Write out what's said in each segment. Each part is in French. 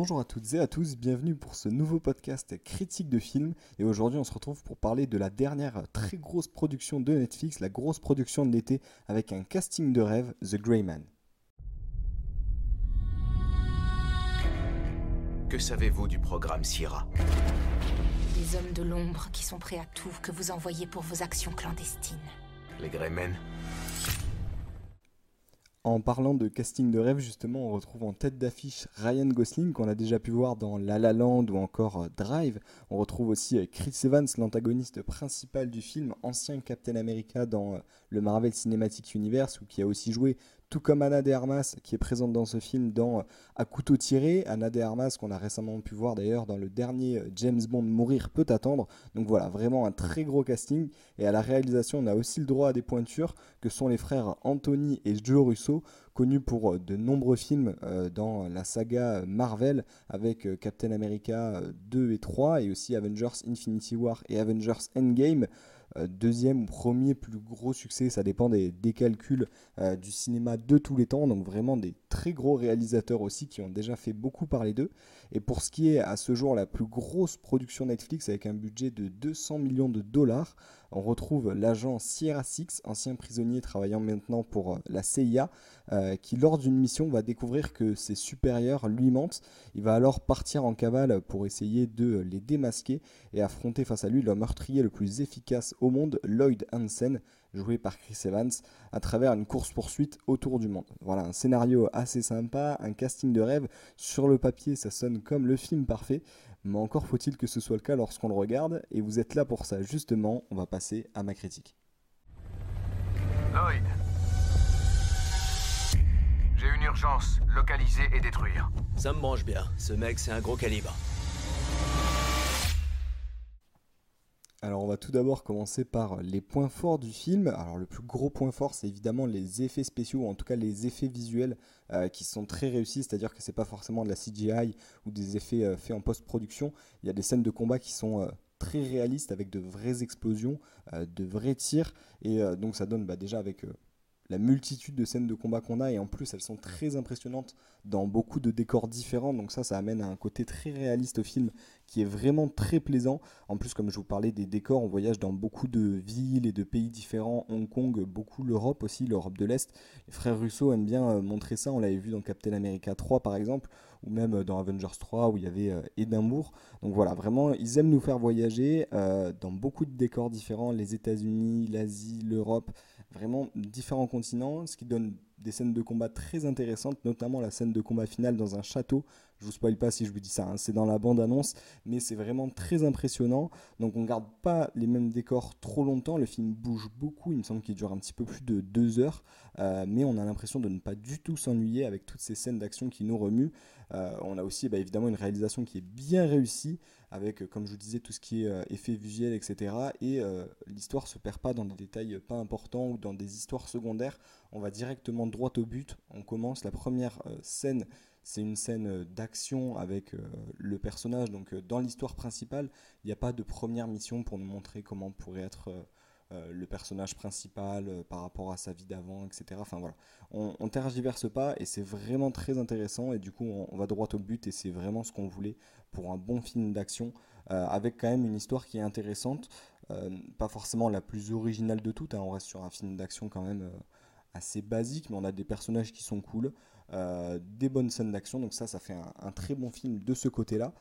Bonjour à toutes et à tous, bienvenue pour ce nouveau podcast critique de film. Et aujourd'hui, on se retrouve pour parler de la dernière très grosse production de Netflix, la grosse production de l'été, avec un casting de rêve, The Grey Man. Que savez-vous du programme Sierra? Des hommes de l'ombre qui sont prêts à tout que vous envoyez pour vos actions clandestines. Les Greymen En parlant de casting de rêve, justement, on retrouve en tête d'affiche Ryan Gosling, qu'on a déjà pu voir dans La La Land ou encore euh, Drive. On retrouve aussi euh, Chris Evans, l'antagoniste principal du film, ancien Captain America dans euh, le Marvel Cinematic Universe, ou qui a aussi joué tout comme Anna de Armas qui est présente dans ce film dans À couteau tiré. Anna de Armas qu'on a récemment pu voir d'ailleurs dans le dernier James Bond Mourir peut attendre. Donc voilà, vraiment un très gros casting. Et à la réalisation, on a aussi le droit à des pointures que sont les frères Anthony et Joe Russo, connus pour de nombreux films euh, dans la saga Marvel avec euh, Captain America 2 et 3 et aussi Avengers Infinity War et Avengers Endgame. Euh, deuxième ou premier plus gros succès, ça dépend des, calculs euh, du cinéma de tous les temps, donc vraiment des très gros réalisateurs aussi qui ont déjà fait beaucoup parler d'eux. Et pour ce qui est à ce jour la plus grosse production Netflix avec un budget de 200 millions de dollars, on retrouve l'agent Sierra Six, ancien prisonnier travaillant maintenant pour euh, la CIA, qui lors d'une mission va découvrir que ses supérieurs lui mentent. Il va alors partir en cavale pour essayer de les démasquer et affronter face à lui le meurtrier le plus efficace au monde, Lloyd Hansen, joué par Chris Evans, à travers une course-poursuite autour du monde. Voilà, un scénario assez sympa, un casting de rêve. Sur le papier, ça sonne comme le film parfait, mais encore faut-il que ce soit le cas lorsqu'on le regarde, et vous êtes là pour ça. Justement, on va passer à ma critique. Lloyd J'ai une urgence, localiser et détruire. Ça me branche bien, ce mec c'est un gros calibre. Alors on va tout d'abord commencer par les points forts du film. Alors le plus gros point fort c'est évidemment les effets spéciaux, ou en tout cas les effets visuels euh, qui sont très réussis, c'est-à-dire que c'est pas forcément de la CGI ou des effets euh, faits en post-production. Il y a des scènes de combat qui sont euh, très réalistes avec de vraies explosions, de vrais tirs, et donc ça donne bah, déjà avec la multitude de scènes de combat qu'on a et en plus elles sont très impressionnantes dans beaucoup de décors différents. Donc ça ça amène à un côté très réaliste au film qui est vraiment très plaisant. En plus comme je vous parlais des décors on voyage dans beaucoup de villes et de pays différents Hong Kong beaucoup l'Europe aussi l'Europe de l'Est. Les frères Russo aiment bien euh, montrer ça. On l'avait vu dans Captain America 3 par exemple ou même euh, dans Avengers 3 où il y avait euh, Édimbourg. Donc voilà vraiment ils aiment nous faire voyager dans beaucoup de décors différents. Les États-Unis l'Asie l'Europe vraiment différents continents, ce qui donne des scènes de combat très intéressantes, notamment la scène de combat finale dans un château. Je vous spoil pas si je vous dis ça, hein. c'est dans la bande-annonce, mais c'est vraiment très impressionnant. Donc on garde pas les mêmes décors trop longtemps, le film bouge beaucoup, il me semble qu'il dure un petit peu plus de deux heures, euh, mais on a l'impression de ne pas du tout s'ennuyer avec toutes ces scènes d'action qui nous remuent. Euh, on a aussi bah, évidemment une réalisation qui est bien réussie, avec, comme je vous disais, tout ce qui est euh, effet visuel, etc. Et l'histoire se perd pas dans des détails pas importants ou dans des histoires secondaires. On va directement droit au but. On commence la première scène c'est une scène d'action avec le personnage. Donc dans l'histoire principale, il n'y a pas de première mission pour nous montrer comment pourrait être euh, le personnage principal euh, par rapport à sa vie d'avant, etc. Enfin voilà, on, on tergiverse pas et c'est vraiment très intéressant et du coup on, va droit au but et c'est vraiment ce qu'on voulait pour un bon film d'action euh, avec quand même une histoire qui est intéressante, pas forcément la plus originale de toutes, hein. on reste sur un film d'action quand même assez basique, mais on a des personnages qui sont cool, des bonnes scènes d'action, donc ça, ça fait un, très bon film de ce côté-là.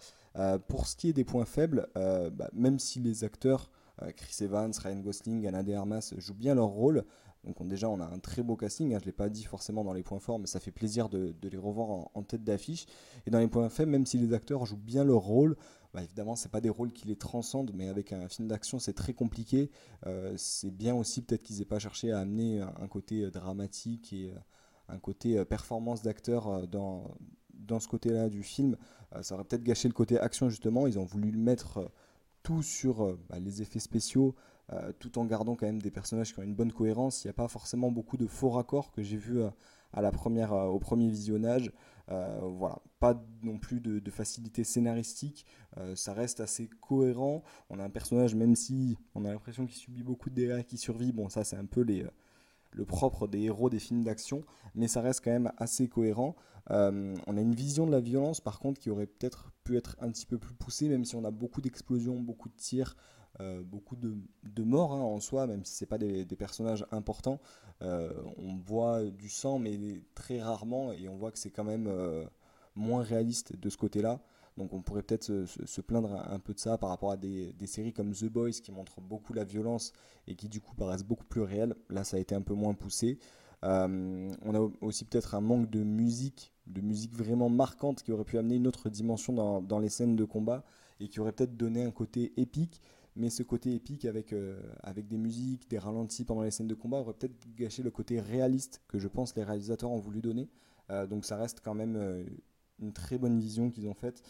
pour ce qui est des points faibles, bah, même si les acteurs euh, Chris Evans, Ryan Gosling, Anna de Armas jouent bien leur rôle. Donc déjà, on a un très beau casting. Hein. je ne l'ai pas dit forcément dans les points forts, mais ça fait plaisir de, les revoir en, tête d'affiche. Et dans les points faibles, même si les acteurs jouent bien leur rôle, bah évidemment, c'est pas des rôles qui les transcendent, mais avec un film d'action, c'est très compliqué. Euh, c'est bien aussi peut-être qu'ils n'aient pas cherché à amener un, côté euh, dramatique et un côté performance d'acteur dans, dans ce côté-là du film. ça aurait peut-être gâché le côté action, justement. Ils ont voulu le mettre tout sur euh, bah, les effets spéciaux, euh, tout en gardant quand même des personnages qui ont une bonne cohérence. Il n'y a pas forcément beaucoup de faux raccords que j'ai vu euh, à la première, au premier visionnage. voilà, pas non plus de, facilité scénaristique. ça reste assez cohérent. On a un personnage, même si on a l'impression qu'il subit beaucoup de dégâts, qui survit. Bon, ça c'est un peu le propre des héros des films d'action, mais ça reste quand même assez cohérent. Euh, on a une vision de la violence, par contre, qui aurait peut-être pu être un petit peu plus poussée, même si on a beaucoup d'explosions, beaucoup de tirs, euh, beaucoup de, morts hein, en soi, même si ce pas des, personnages importants. Euh, on voit du sang, mais très rarement, et on voit que c'est quand même moins réaliste de ce côté-là. Donc on pourrait peut-être se, plaindre un, peu de ça par rapport à des, séries comme The Boys qui montrent beaucoup la violence et qui du coup paraissent beaucoup plus réelles. Là ça a été un peu moins poussé. Euh, on a aussi peut-être un manque de musique, de musique vraiment marquante qui aurait pu amener une autre dimension dans, les scènes de combat et qui aurait peut-être donné un côté épique. Mais ce côté épique avec, euh, avec des musiques, des ralentis pendant les scènes de combat aurait peut-être gâché le côté réaliste que je pense les réalisateurs ont voulu donner. Euh, donc ça reste quand même une très bonne vision qu'ils ont faite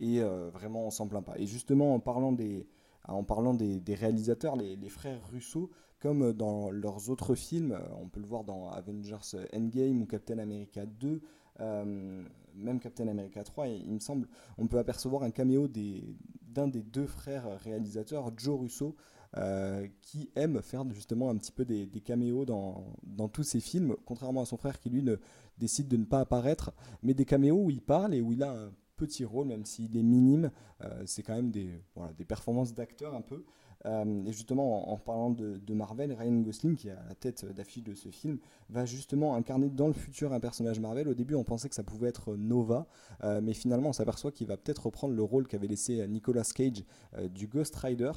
et vraiment on s'en plaint pas. Et justement en parlant des, en parlant des, réalisateurs, les, les, frères Russo comme dans leurs autres films, euh, on peut le voir dans Avengers Endgame ou Captain America 2, euh, même Captain America 3, il me semble, on peut apercevoir un caméo d'un des, deux frères réalisateurs, Joe Russo, euh, qui aime faire justement un petit peu des, caméos dans, tous ses films, contrairement à son frère qui lui ne, décide de ne pas apparaître, mais des caméos où il parle et où il a un petit rôle, même s'il est minime, c'est quand même des, des performances d'acteur un peu. Euh, et justement, en, parlant de, Marvel, Ryan Gosling, qui est à la tête d'affiche de ce film, va justement incarner dans le futur un personnage Marvel. Au début, on pensait que ça pouvait être Nova, euh, mais finalement, on s'aperçoit qu'il va peut-être reprendre le rôle qu'avait laissé Nicolas Cage euh, du Ghost Rider.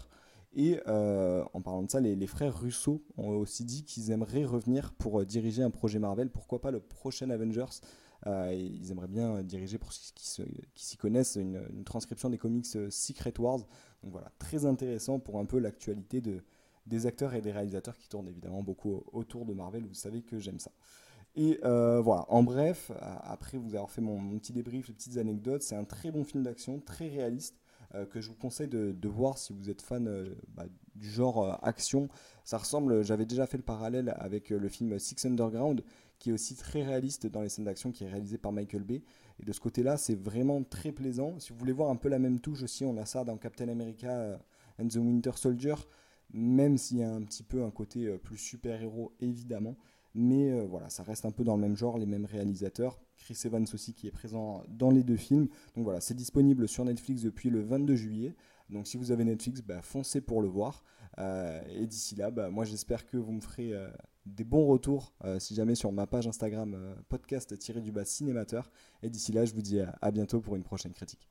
Et en parlant de ça, les, frères Russo ont aussi dit qu'ils aimeraient revenir pour diriger un projet Marvel. Pourquoi pas le prochain Avengers Ils aimeraient bien diriger, pour ceux qui s'y connaissent, une, transcription des comics Secret Wars. Donc voilà, très intéressant pour un peu l'actualité de, des acteurs et des réalisateurs qui tournent évidemment beaucoup autour de Marvel. Vous savez que j'aime ça. Et euh, voilà, en bref, après vous avoir fait mon, petit débrief, les petites anecdotes, c'est un très bon film d'action, très réaliste, euh, que je vous conseille de, voir si vous êtes fan euh, bah, du genre action. Ça ressemble, j'avais déjà fait le parallèle avec le film Six Underground, qui est aussi très réaliste dans les scènes d'action, qui est réalisé par Michael Bay. Et de ce côté-là, c'est vraiment très plaisant. Si vous voulez voir un peu la même touche aussi, on a ça dans Captain America euh, and the Winter Soldier, même s'il y a un petit peu un côté euh, plus super-héros, évidemment. Mais euh, voilà, ça reste un peu dans le même genre, les mêmes réalisateurs. Chris Evans aussi qui est présent dans les deux films. Donc voilà, c'est disponible sur Netflix depuis le 22 juillet. Donc si vous avez Netflix, bah, foncez pour le voir. et d'ici là, bah, moi j'espère que vous me ferez des bons retours euh, si jamais sur ma page Instagram euh, podcast-du-bas cinémateur. Et d'ici là, je vous dis à bientôt pour une prochaine critique.